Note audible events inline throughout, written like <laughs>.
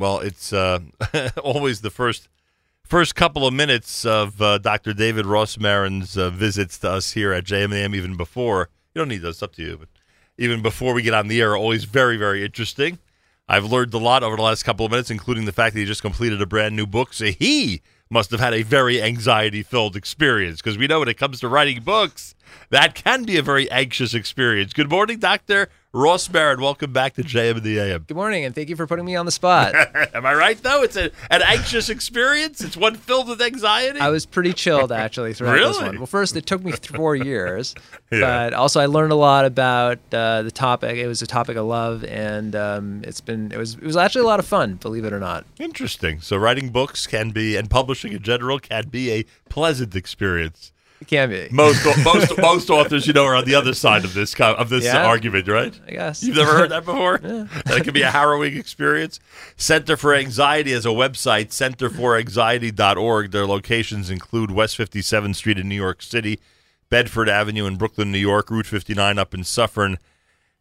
Well, it's uh, <laughs> always the first first couple of minutes of uh, Dr. David Rosmarin's uh, visits to us here at JMAM, even before. You don't need those, up to you. But even before we get on the air, always very, very interesting. I've learned a lot over the last couple of minutes, including the fact that he just completed a brand new book. So he must have had a very anxiety filled experience because we know when it comes to writing books, that can be a very anxious experience. Good morning, Dr. Rosmarin. Welcome back to JM and the AM. Good morning, and thank you for putting me on the spot. <laughs> Am I right, though? It's a, an anxious experience. It's one filled with anxiety. I was pretty chilled actually throughout this one. Well, first it took me four years, <laughs> Yeah. but also I learned a lot about uh, the topic. It was a topic I love, and um, it's been it was it was actually a lot of fun, believe it or not. Interesting. So writing books can be, and publishing in general, can be a pleasant experience. It can be, Most most <laughs> most authors, you know, are on the other side of this of this Yeah. argument, right? I guess. You've never heard that <laughs> before? That it can be a harrowing experience. Center for Anxiety has a website, centerforanxiety.org. Their locations include West 57th Street in New York City, Bedford Avenue in Brooklyn, New York, Route 59 up in Suffern,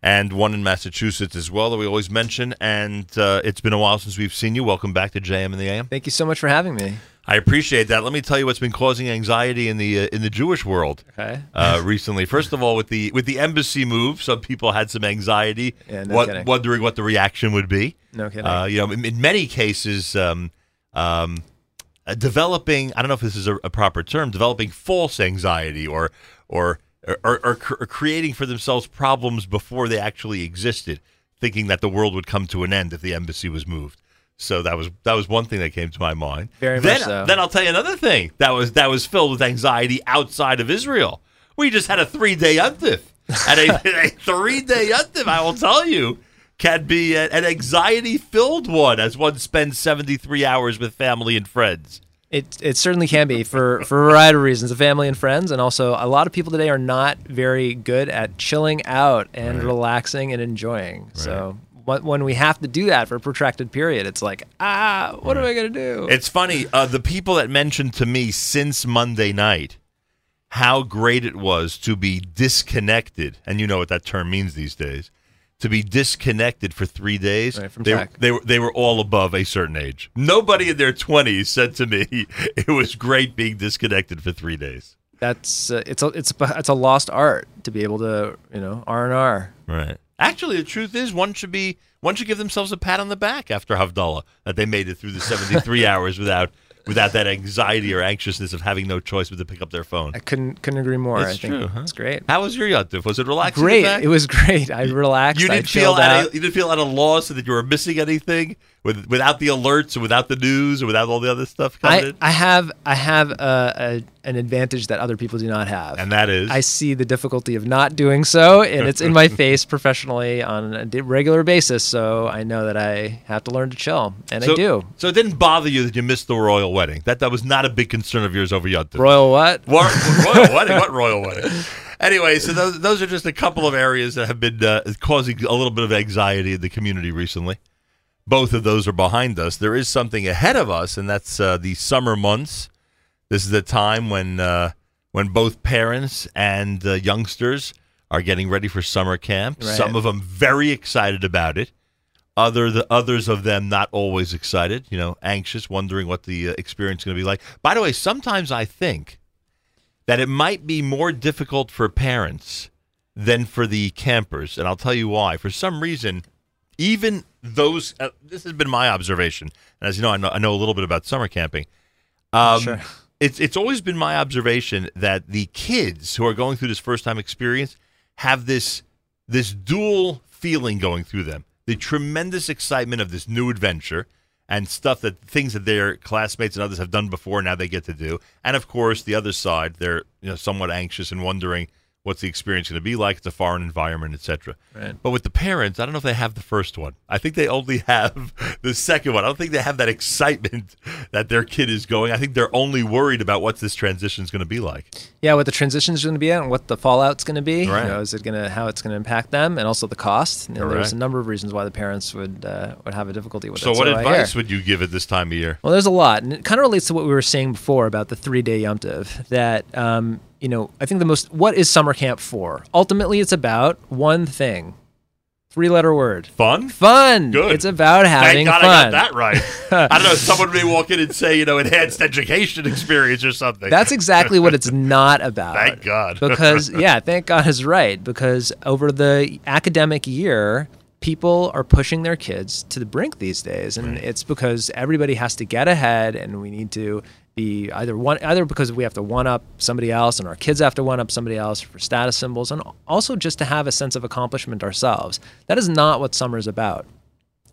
and one in Massachusetts as well that we always mention. And uh, it's been a while since we've seen you. Welcome back to JM and the AM. Thank you so much for having me. I appreciate that. Let me tell you what's been causing anxiety in the uh, in the Jewish world Okay. uh, <laughs> recently. First of all, with the with the embassy move, some people had some anxiety, Yeah, no kidding. wondering what the reaction would be. No kidding. Uh, you know, in, in many cases, um, um, uh, developing I don't know if this is a, a proper term, developing false anxiety or or or, or, cr- or creating for themselves problems before they actually existed, thinking that the world would come to an end if the embassy was moved. So that was that was one thing that came to my mind. Very much then, so. Then I'll tell you another thing that was that was filled with anxiety outside of Israel. We just had a three day yuntif, and a, <laughs> a three day yuntif. I will tell you can be a- an anxiety filled one as one spends seventy three hours with family and friends. It it certainly can be for for a variety of reasons, the family and friends, and also a lot of people today are not very good at chilling out and Right. relaxing and enjoying. So when, when we have to do that for a protracted period, it's like ah, what am I gonna do? It's funny. Uh, the people that mentioned to me since Monday night how great it was to be disconnected, and you know what that term means these days. To be disconnected for three days, Right, from they, tech. they were they were all above a certain age. Nobody in their twenties said to me <laughs> it was great being disconnected for three days. That's uh, it's a it's a, it's a lost art to be able to you know R and R. Right. Actually, the truth is, one should be one should give themselves a pat on the back after Havdalah that they made it through the seventy three <laughs> hours without without that anxiety or anxiousness of having no choice but to pick up their phone. I couldn't couldn't agree more. It's I think true, huh? it's great. How was your yuntif? Was it relaxing? Great. It was great. I relaxed. You didn't feel at a, you didn't feel at a loss that you were missing anything with without the alerts and without the news and without all the other stuff coming I. I have I have a, a, an advantage that other people do not have. And that is I see the difficulty of not doing so, and it's in my <laughs> face professionally on a regular basis. So I know that I have to learn to chill, and so, I do. So it didn't bother you that you missed the royal wedding. That that was not a big concern of yours over yuntif. Royal what? War- <laughs> royal wedding? What royal wedding? Anyway, so those, those are just a couple of areas that have been uh, causing a little bit of anxiety in the community recently. Both of those are behind us. There is something ahead of us, and that's uh, the summer months. This is the time when uh, when both parents and uh, youngsters are getting ready for summer camp. Right. Some of them very excited about it. Other the others of them not always excited. You know, anxious, wondering what the uh, experience is going to be like. By the way, sometimes I think that it might be more difficult for parents than for the campers, and I'll tell you why. For some reason, even those uh, this has been my observation, and as you know, I know, I know a little bit about summer camping. Um, Sure. It's it's always been my observation that the kids who are going through this first time experience have this this dual feeling going through them: the tremendous excitement of this new adventure and stuff that things that their classmates and others have done before now they get to do, and of course the other side they're you know somewhat anxious and wondering what's the experience going to be like. It's a foreign environment, etc. Right. But with the parents, I don't know if they have the first one. I think they only have <laughs> the second one. I don't think they have that excitement that their kid is going. I think they're only worried about what this transition is going to be like. Yeah, what the transition is going to be and what the fallout's going to be. Right. You know, is it going to how it's going to impact them, and also the cost. You know, there's a number of reasons why the parents would uh, would have a difficulty with So, it. what I advice would you give at this time of year? Well, there's a lot, and it kind of relates to what we were saying before about the three day Yom Tov. That um, you know, I think the most what is summer camp for? Ultimately, it's about one thing: Three letter word. Fun. Fun. Good. It's about having Thank God fun. I got that right. <laughs> I don't know. Someone may walk in and say, you know, enhanced education experience or something. That's exactly what it's not about. <laughs> Thank God. because <laughs> yeah, thank God is right. Because over the academic year, people are pushing their kids to the brink these days, and it's because everybody has to get ahead, and we need to be either one either because we have to one up somebody else, and our kids have to one up somebody else for status symbols, and also just to have a sense of accomplishment ourselves. That is not what summer is about.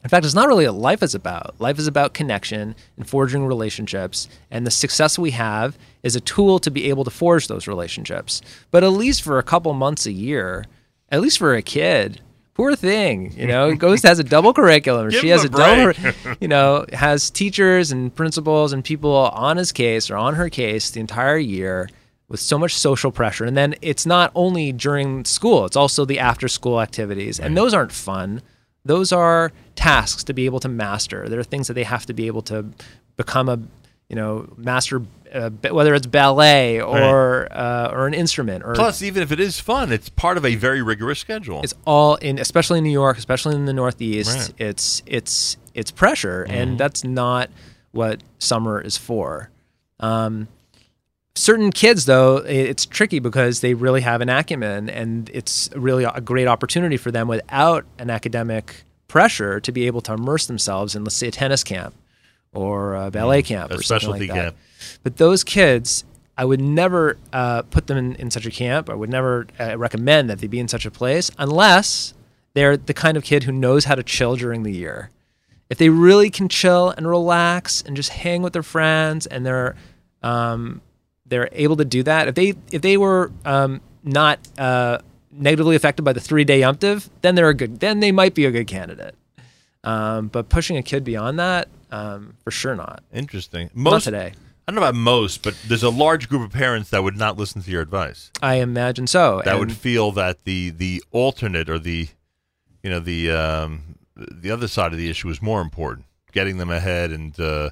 In fact, it's not really what life is about. Life is about connection and forging relationships, and the success we have is a tool to be able to forge those relationships. But at least for a couple months a year, at least for a kid, poor thing, you know, goes has a double curriculum. <laughs> She has a a double, <laughs> you know, has teachers and principals and people on his case or on her case the entire year with so much social pressure. And then it's not only during school, it's also the after school activities. And those aren't fun. Those are tasks to be able to master. There are things that they have to be able to become a, you know, master, uh, whether it's ballet or uh, or an instrument or Plus, even if it is fun, it's part of a very rigorous schedule. it's all in especially in New York, especially in the Northeast. Right. It's it's it's pressure, and that's not what summer is for. Um, certain kids, though, it's tricky because they really have an acumen, and it's really a great opportunity for them without an academic pressure to be able to immerse themselves in, let's say, a tennis camp or a ballet camp a or something specialty like that. camp. But those kids, I would never uh, put them in, in such a camp. I would never uh, recommend that they be in such a place unless they're the kind of kid who knows how to chill during the year. If they really can chill and relax and just hang with their friends and they're um, they're able to do that. If they if they were um, not uh, negatively affected by the three day yuntif, then they're a good. Then they might be a good candidate. Um, but pushing a kid beyond that, um, for sure not. Interesting. Not Most today. I don't know about most, but there's a large group of parents that would not listen to your advice. I imagine so. That would feel that the the alternate or the you know the um, the other side of the issue is more important. Getting them ahead and uh,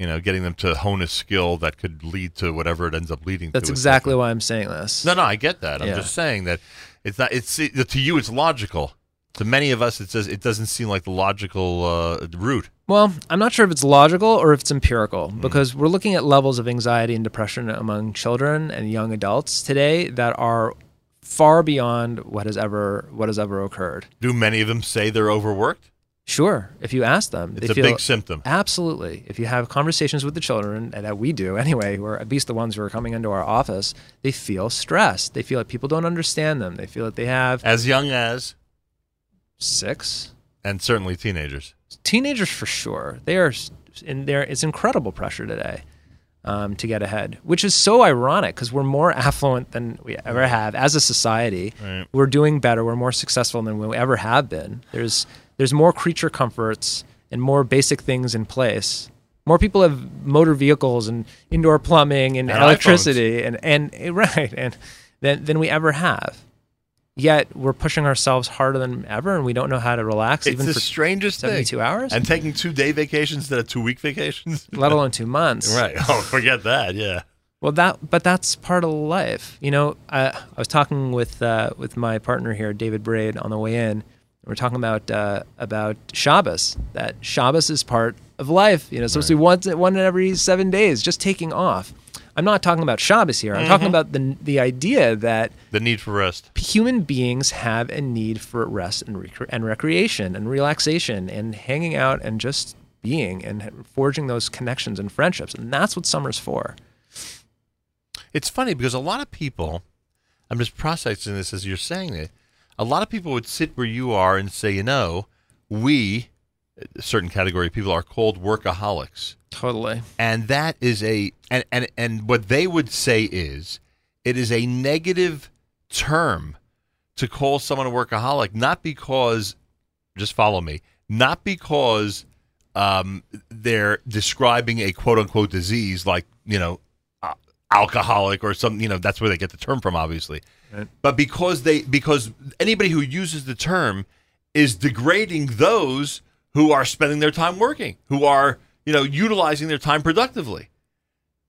you know getting them to hone a skill that could lead to whatever it ends up leading That's to. That's exactly why I'm saying this. No, no, I get that. I'm Yeah. just saying that it's not. It's to you, it's logical. To many of us, it says it doesn't seem like the logical uh, route. Well, I'm not sure if it's logical or if it's empirical Hmm. because we're looking at levels of anxiety and depression among children and young adults today that are far beyond what has ever what has ever occurred. Do many of them say they're overworked? Sure, if you ask them, It's a feel big symptom. absolutely. If you have conversations with the children, and that we do anyway, who are at least the ones who are coming into our office, they feel stressed. They feel like people don't understand them. They feel that they have As young as, six, and certainly teenagers. teenagers for sure. They are in there. It's incredible pressure today um, to get ahead, which is so ironic because we're more <laughs> affluent than we ever have as a society. Right. We're doing better. We're more successful than we ever have been. There's there's more creature comforts and more basic things in place. More people have motor vehicles and indoor plumbing and, And electricity and, and <laughs> right and than than we ever have. Yet we're pushing ourselves harder than ever, and we don't know how to relax It's even the for strangest thing. 72 hours? And taking two day vacations instead of two week vacations. <laughs> let alone two months. right. Oh, forget that. Yeah. Well, that but that's part of life. You know, I, I was talking with uh, with my partner here, David Braid, on the way in. We're talking about uh, about Shabbos. That Shabbos is part of life. You know, supposed to be once one every seven days, just taking off. I'm not talking about Shabbos here. I'm talking mm-hmm. about the the idea that The need for rest. human beings have a need for rest and, rec- and recreation and relaxation and hanging out and just being and forging those connections and friendships. And that's what summer's for. It's funny because a lot of people, I'm just processing this as you're saying it. A lot of people would sit where you are and say, you know, we, a certain category of people, are called workaholics. Totally. and that is a and and and what they would say is it is a negative term to call someone a workaholic not because just follow me not because um, they're describing a quote unquote disease like you know uh, alcoholic or something you know that's where they get the term from obviously Right. but because they because anybody who uses the term is degrading those who are spending their time working who are you know utilizing their time productively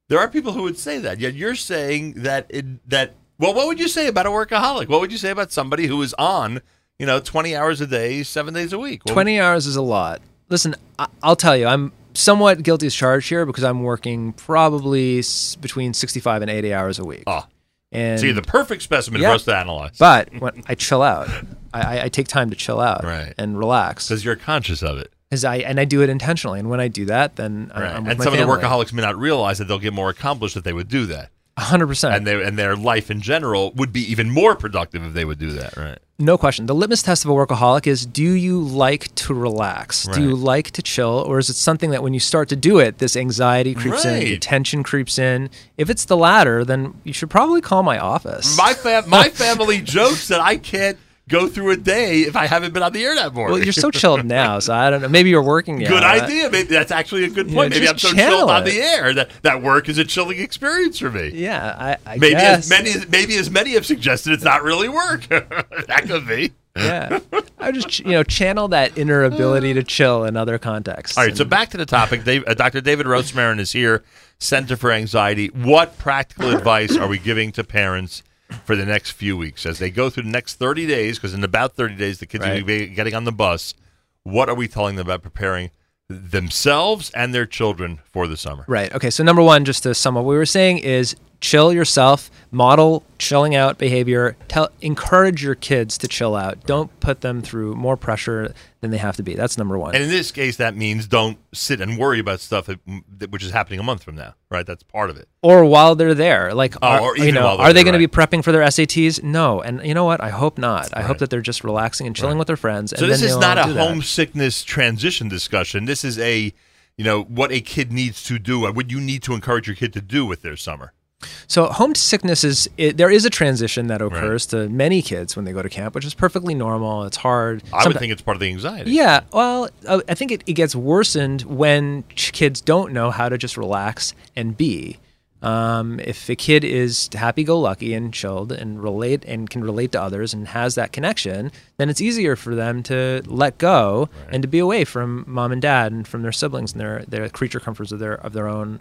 there are people who would say that yet you're saying that it, that well what would you say about a workaholic what would you say about somebody who is on you know, 20 hours a day, seven days a week. Well, 20 hours is a lot. Listen, I- I'll tell you, I'm somewhat guilty as charged here because I'm working probably s- between 65 and 80 hours a week. Oh, and so you're the perfect specimen Yeah. for us to analyze. but when I chill out, <laughs> I, I, take time to chill out Right. and relax. Because you're conscious of it. 'Cause I and I do it intentionally. And when I do that, then Right. I'm with And some family. of the workaholics may not realize that they'll get more accomplished if they would do that. 100%. And, they, and their life in general would be even more productive if they would do that. Right. No question. The litmus test of a workaholic is do you like to relax? Do you like to chill? Or is it something that when you start to do it, this anxiety creeps in, the tension creeps in? If it's the latter, then you should probably call my office. My, fam- my <laughs> family jokes that I can't go through a day if I haven't been on the air that morning. well, you're so chilled now, so I don't know. Maybe you're working. Good idea. Maybe that's actually a good You point. know, Maybe I'm so chilled on the air that that work is a chilling experience for me. Yeah, I, I Maybe guess. as many maybe as many have suggested it's not really work. <laughs> that could be. yeah, I just you know channel that inner ability to chill in other contexts. All right, so back to the topic. Dave, uh, Dr. David Rosmarin is here, Center for Anxiety. What practical advice are we giving to parents for the next few weeks as they go through the next 30 days? Because in about 30 days, the kids are Right. going be getting on the bus. What are we telling them about preparing themselves and their children for the summer? Right. Okay. So number one, just to sum up what we were saying, is chill yourself. Model chilling out behavior. Tell, encourage your kids to chill out. Don't put them through more pressure than they have to be. That's number one. And in this case, that means don't sit and worry about stuff which is happening a month from now, right? That's part of it. or while they're there, like, Oh, are, or you know, they're they going to be prepping for their SATs? No. And you know what? I hope not. I Right. hope that they're just relaxing and chilling Right. with their friends. So this is not a do that. homesickness transition discussion. This is a, you know, what a kid needs to do what you need to encourage your kid to do with their summer. So homesickness is it, there is a transition that occurs to many kids when they go to camp, which is perfectly normal. It's hard. I would Someti- think it's part of the anxiety. Yeah, well, uh, I think it, it gets worsened when kids don't know how to just relax and be. Um, if a kid is happy-go-lucky and chilled and relate and can relate to others and has that connection, then it's easier for them to let go and to be away from mom and dad and from their siblings and their their creature comforts of their of their own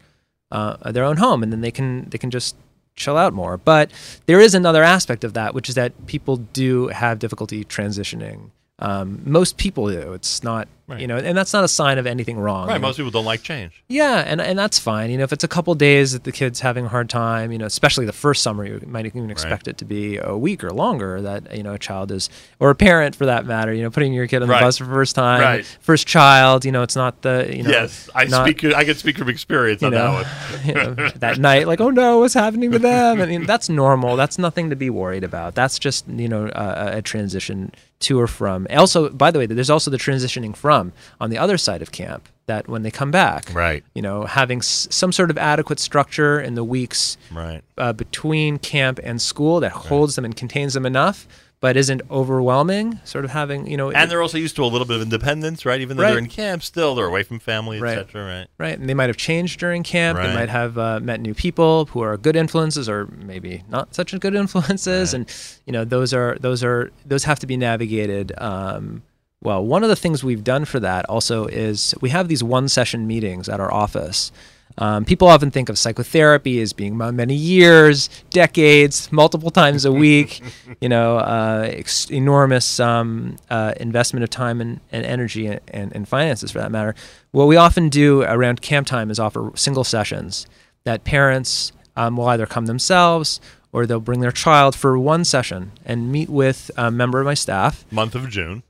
uh, their own home, and then they can they can just chill out more. But there is another aspect of that, which is that people do have difficulty transitioning. Um, most people do. It's not, Right. you know, and that's not a sign of anything wrong. Right. you know. Most people don't like change. Yeah, and and that's fine. You know, if it's a couple days that the kid's having a hard time, you know, especially the first summer, you might even expect it to be a week or longer that you know a child is, or a parent for that matter. You know, putting your kid on Right. the bus for the first time, Right. first child. You know, it's not the you know. yes, I not- speak. I can speak from experience you on know, that one. <laughs> you know, that night, like, oh no, what's happening to them? I mean, that's normal. That's nothing to be worried about. That's just you know a, a transition to or from. Also, by the way, there's also the transitioning from on the other side of camp. That when they come back, Right. you know, having s- some sort of adequate structure in the weeks Right. uh, between camp and school that holds them and contains them enough, but isn't overwhelming. Sort of having you know, And they're also used to a little bit of independence, right? Even though Right. they're in camp, still they're away from family, Right. etc. Right. right? And they might have changed during camp. Right. They might have uh, met new people who are good influences, or maybe not such good influences. Right. And you know, those are those are those have to be navigated. Um, well, one of the things we've done for that also is we have these one session meetings at our office. Um, people often think of psychotherapy as being many years, decades, multiple times a <laughs> week, you know, uh, ex- enormous um, uh, investment of time and, and energy and, and, and finances for that matter. What we often do around camp time is offer single sessions that parents um, will either come themselves or they'll bring their child for one session and meet with a member of my staff Month of June.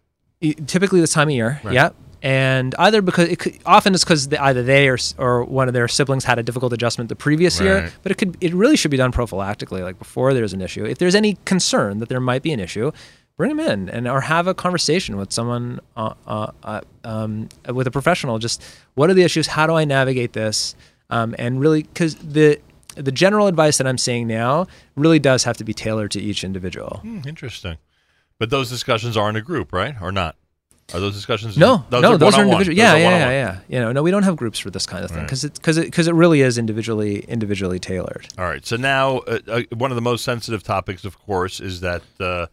Typically this time of year. Right. Yeah. And either because it could, often it's because either they or, or one of their siblings had a difficult adjustment the previous year, but it could it really should be done prophylactically, like before there's an issue. If there's any concern that there might be an issue, bring them in and or have a conversation with someone uh, uh, uh, um, with a professional. Just what are the issues? How do I navigate this? Um, and really, because the the general advice that I'm seeing now really does have to be tailored to each individual. Hmm, interesting. But those discussions are in a group, right? Or not? Are those discussions? No, those no, are those are individual. Yeah, yeah, yeah, yeah. You know, no, we don't have groups for this kind of thing Right. because it because it because it really is individually individually tailored. All right. So now, uh, uh, one of the most sensitive topics, of course, is that uh,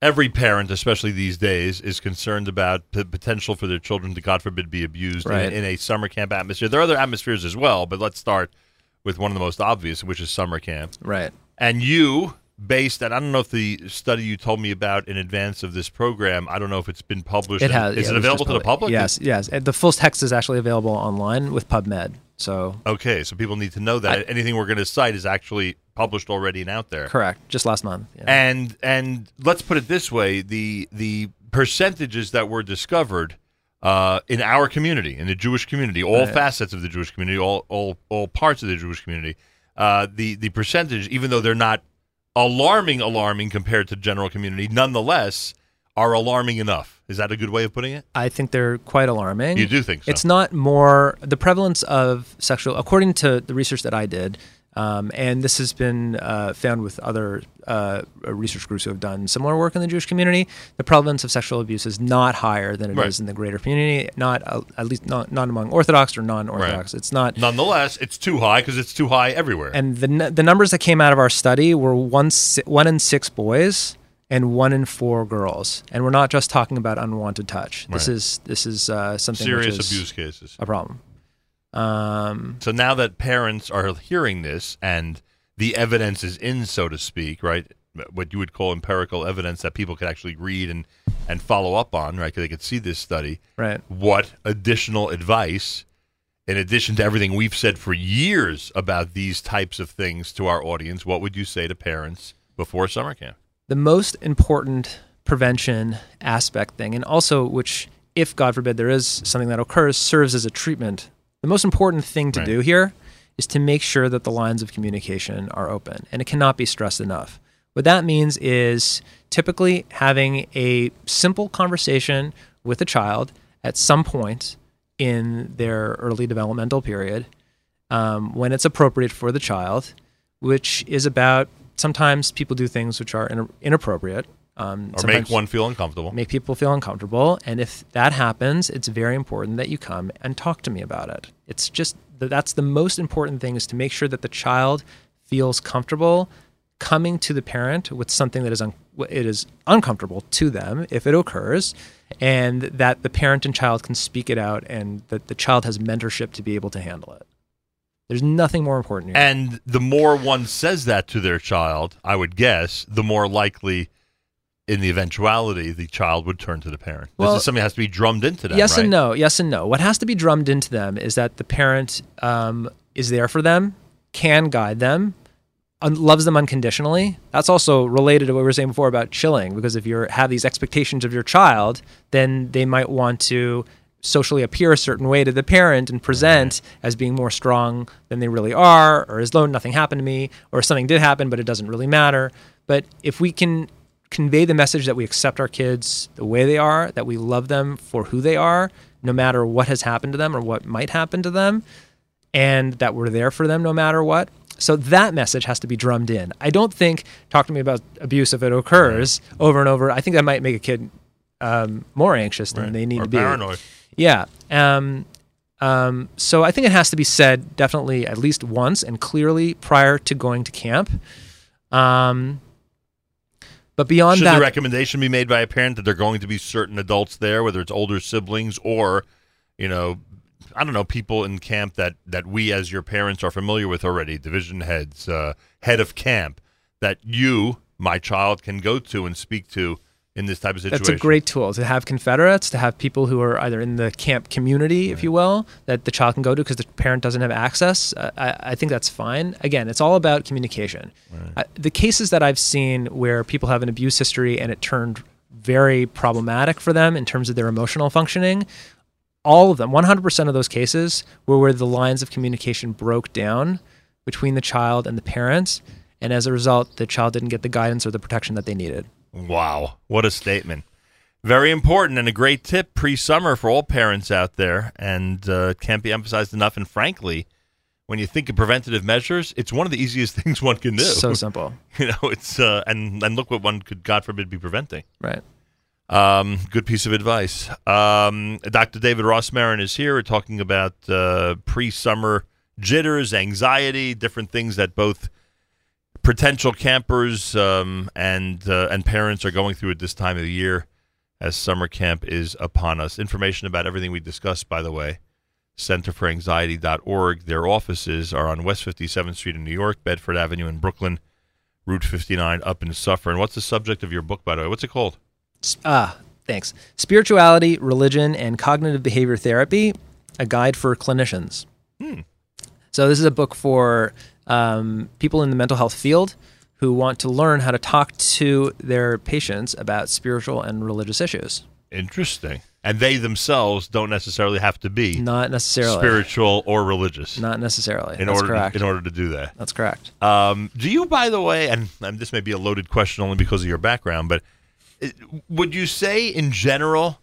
every parent, especially these days, is concerned about the potential for their children to, God forbid, be abused Right. in, in a summer camp atmosphere. There are other atmospheres as well, but let's start with one of the most obvious, which is summer camp. Right. And you based, and I don't know if the study you told me about in advance of this program, I don't know if it's been published. It has. Is yeah, it was available to the public? Yes, yes. The full text is actually available online with PubMed. So Okay, so people need to know that anything we're going to cite is actually published already and out there. correct, just last month. Yeah. And and let's put it this way: the the percentages that were discovered uh, in our community, in the Jewish community, all Right. facets of the Jewish community, all all all parts of the Jewish community, uh, the the percentage, even though they're not alarming, alarming compared to the general community, nonetheless are alarming enough. Is that a good way of putting it? I think they're quite alarming. You do think so? It's not more the prevalence of sexual, according to the research that I did, um, and this has been uh, found with other uh, research groups who have done similar work in the Jewish community. The prevalence of sexual abuse is not higher than it is Right. in the greater community. Not uh, at least not, not among Orthodox or non-Orthodox. It's not. Nonetheless, it's too high because it's too high everywhere. And the the numbers that came out of our study were one one in six boys and one in four girls. And we're not just talking about unwanted touch. This is this is uh, something Serious is abuse cases. a problem. Um, So now that parents are hearing this and the evidence is in, so to speak, right? What you would call empirical evidence that people could actually read and, and follow up on, right? 'Cause they could see this study. right. What additional advice, in addition to everything we've said for years about these types of things to our audience, what would you say to parents before summer camp? the most important prevention aspect thing, and also which, if God forbid there is something that occurs, serves as a treatment. The most important thing to Right. do here is to make sure that the lines of communication are open, and it cannot be stressed enough. What that means is typically having a simple conversation with a child at some point in their early developmental period um, when it's appropriate for the child, which is about sometimes people do things which are in, inappropriate. Um, Or make one feel uncomfortable? make people feel uncomfortable. And if that happens, it's very important that you come and talk to me about it. It's just th- that's the most important thing is to make sure that the child feels comfortable coming to the parent with something that is un- it is uncomfortable to them if it occurs and that the parent and child can speak it out and that the child has mentorship to be able to handle it. There's nothing more important here. And the more one says that to their child, I would guess, the more likely, in the eventuality, the child would turn to the parent. Well, this is something that has to be drummed into them. yes right? and no. Yes and no. What has to be drummed into them is that the parent um, is there for them, can guide them, un- loves them unconditionally. That's also related to what we were saying before about chilling, because if you have these expectations of your child, then they might want to socially appear a certain way to the parent and present as being more strong than they really are, or as though nothing happened to me, or something did happen, but it doesn't really matter. But if we can convey the message that we accept our kids the way they are, that we love them for who they are, no matter what has happened to them or what might happen to them, and that we're there for them no matter what. So that message has to be drummed in. I don't think talk to me about abuse if it occurs over and over. I think that might make a kid um, more anxious than Right. they need or to be. paranoid. Yeah. Um, um, so I think it has to be said definitely at least once and clearly prior to going to camp. Um, but beyond that Should that, the recommendation be made by a parent that there are going to be certain adults there, whether it's older siblings or, you know, I don't know, people in camp that that we as your parents are familiar with already, division heads, uh, head of camp, that you, my child, can go to and speak to in this type of situation. That's a great tool to have Confederates, to have people who are either in the camp community, if you will, that the child can go to because the parent doesn't have access. Uh, I, I think that's fine. Again, it's all about communication. Uh, the cases that I've seen where people have an abuse history and it turned very problematic for them in terms of their emotional functioning, all of them, 100% of those cases were where the lines of communication broke down between the child and the parents. And as a result, the child didn't get the guidance or the protection that they needed. Wow, what a statement. Very important and a great tip pre summer for all parents out there, and uh, can't be emphasized enough. And frankly, when you think of preventative measures, it's one of the easiest <laughs> things one can do. So simple. <laughs> you know, it's uh, and and look what one could, God forbid, be preventing. Right. Um, good piece of advice. Um, Dr. David Rosmarin is here. We're talking about uh, pre-summer jitters, anxiety, different things that both potential campers um, and uh, and parents are going through at this time of the year as summer camp is upon us. Information about everything we discussed, by the way, centerforanxiety.org. Their offices are on West 57th Street in New York, Bedford Avenue in Brooklyn, Route 59 up in Suffern. What's the subject of your book, by the way? What's it called? Ah, thanks. Spirituality, Religion, and Cognitive Behavior Therapy, a guide for clinicians. So, this is a book for um, people in the mental health field who want to learn how to talk to their patients about spiritual and religious issues. Interesting. And they themselves don't necessarily have to be Not necessarily. spiritual or religious Not necessarily. in That's order correct. to, in order to do that. That's correct. Um, do you, by the way, and, and this may be a loaded question only because of your background, but uh, would you say in general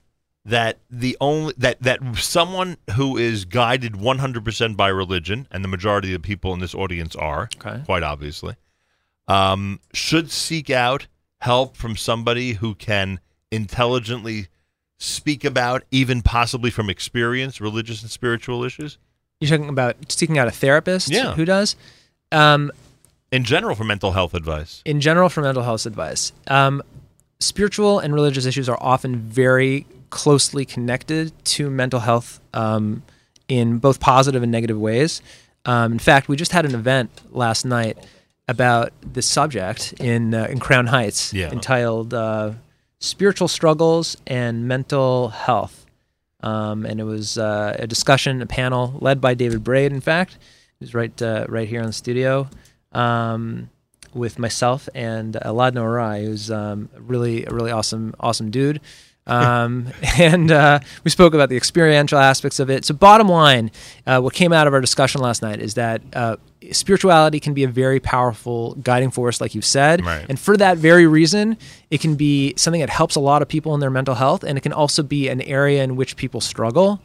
that the only that that someone who is guided 100% by religion, and the majority of the people in this audience are, Okay. quite obviously, um, should seek out help from somebody who can intelligently speak about, even possibly from experience, religious and spiritual issues? You're talking about seeking out a therapist Yeah. who does? Um, In general, for mental health advice. in general for mental health advice um, spiritual and religious issues are often very closely connected to mental health um, in both positive and negative ways um, in fact we just had an event last night about this subject in, uh, in crown heights Yeah. entitled uh, spiritual struggles and mental health um, and it was uh, a discussion, a panel led by David Braid. In fact, who's right uh, right here in the studio, um, with myself and Aladno Arai, who's um, really a really awesome awesome dude. Um, <laughs> and uh, we spoke about the experiential aspects of it. So, bottom line, uh, what came out of our discussion last night is that uh, spirituality can be a very powerful guiding force, like you said. Right. And for that very reason, it can be something that helps a lot of people in their mental health, and it can also be an area in which people struggle.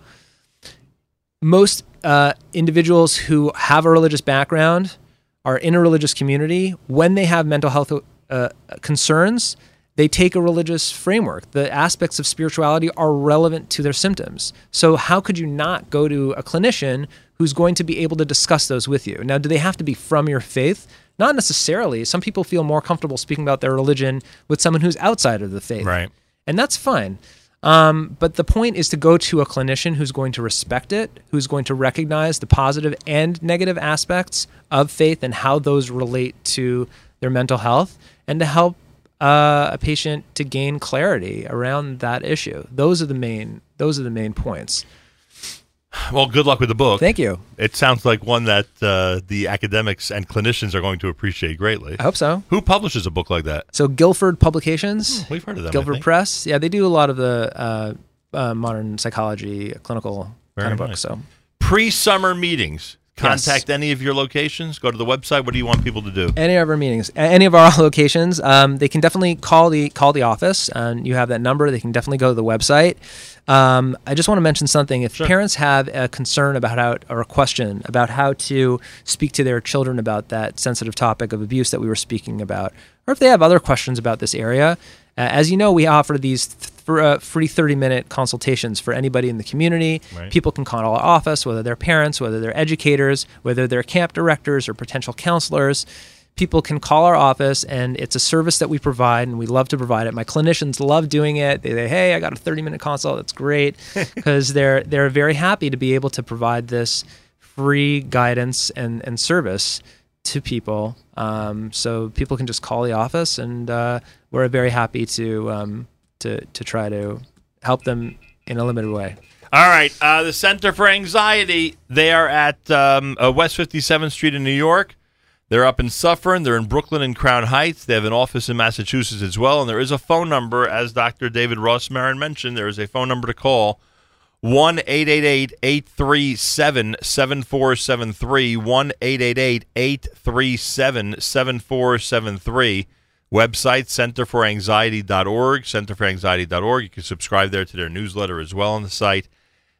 Most uh, individuals who have a religious background are in a religious community. When they have mental health uh, concerns, they take a religious framework. The aspects of spirituality are relevant to their symptoms. So, how could you not go to a clinician who's going to be able to discuss those with you? Now, do they have to be from your faith? Not necessarily. Some people feel more comfortable speaking about their religion with someone who's outside of the faith. Right. And that's fine. Um, but the point is to go to a clinician who's going to respect it, who's going to recognize the positive and negative aspects of faith and how those relate to their mental health, and to help uh, a patient to gain clarity around that issue. Those are the main. Those are the main points. Well, good luck with the book. Thank you. It sounds like one that uh, the academics and clinicians are going to appreciate greatly. I hope so. Who publishes a book like that? So Guilford Publications, We've heard of them. Guilford. Press. Yeah, they do a lot of the uh, uh, modern psychology, clinical Very kind of nice. books. So Pre-summer meetings. Yes. Contact any of your locations. Go to the website. What do you want people to do? any of our meetings, any of our <laughs> locations, um, they can definitely call the call the office, and you have that number. They can definitely go to the website. Um, I just want to mention something. If Sure. parents have a concern about how or a question about how to speak to their children about that sensitive topic of abuse that we were speaking about, or if they have other questions about this area, uh, as you know, we offer these th- for, uh, free 30 minute consultations for anybody in the community. Right. People can call our office, whether they're parents, whether they're educators, whether they're camp directors or potential counselors. People can call our office, and it's a service that we provide, and we love to provide it. My clinicians love doing it. They say, "Hey, I got a 30-minute consult. That's great," <laughs> because they're they're very happy to be able to provide this free guidance and and service to people. Um, so people can just call the office, and uh, we're very happy to um, to to try to help them in a limited way. All right. Uh, the Center for Anxiety. They are at um, uh, West 57th Street in New York. They're up in Suffern. They're in Brooklyn and Crown Heights. They have an office in Massachusetts as well. And there is a phone number, as Dr. David Rosmarin mentioned. There is a phone number to call 1 888 837 7473. 1 888 837 7473. Website centerforanxiety.org. Centerforanxiety.org. You can subscribe there to their newsletter as well on the site.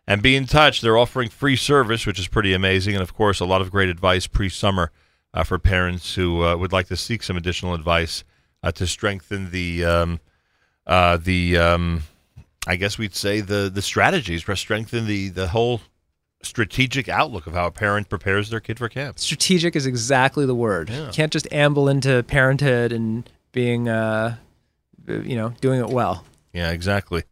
And be in touch. They're offering free service, which is pretty amazing. And of course, a lot of great advice pre summer uh, for parents who uh, would like to seek some additional advice uh, to strengthen the. Um, uh, the um, I guess we'd say the the strategies for strengthen the the whole strategic outlook of how a parent prepares their kid for camp. Strategic is exactly the word. Yeah. You can't just amble into parenthood and being, uh, you know, doing it well. Yeah, exactly.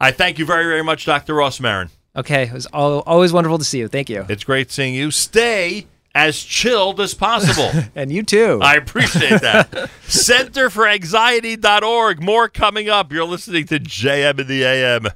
I thank you very very much, Dr. Rosmarin. Okay, it was al always wonderful to see you. Thank you. It's great seeing you. Stay as chilled as possible. <laughs> And you too. I appreciate that. Centerforanxiety.org. More coming up. You're listening to JM in the AM.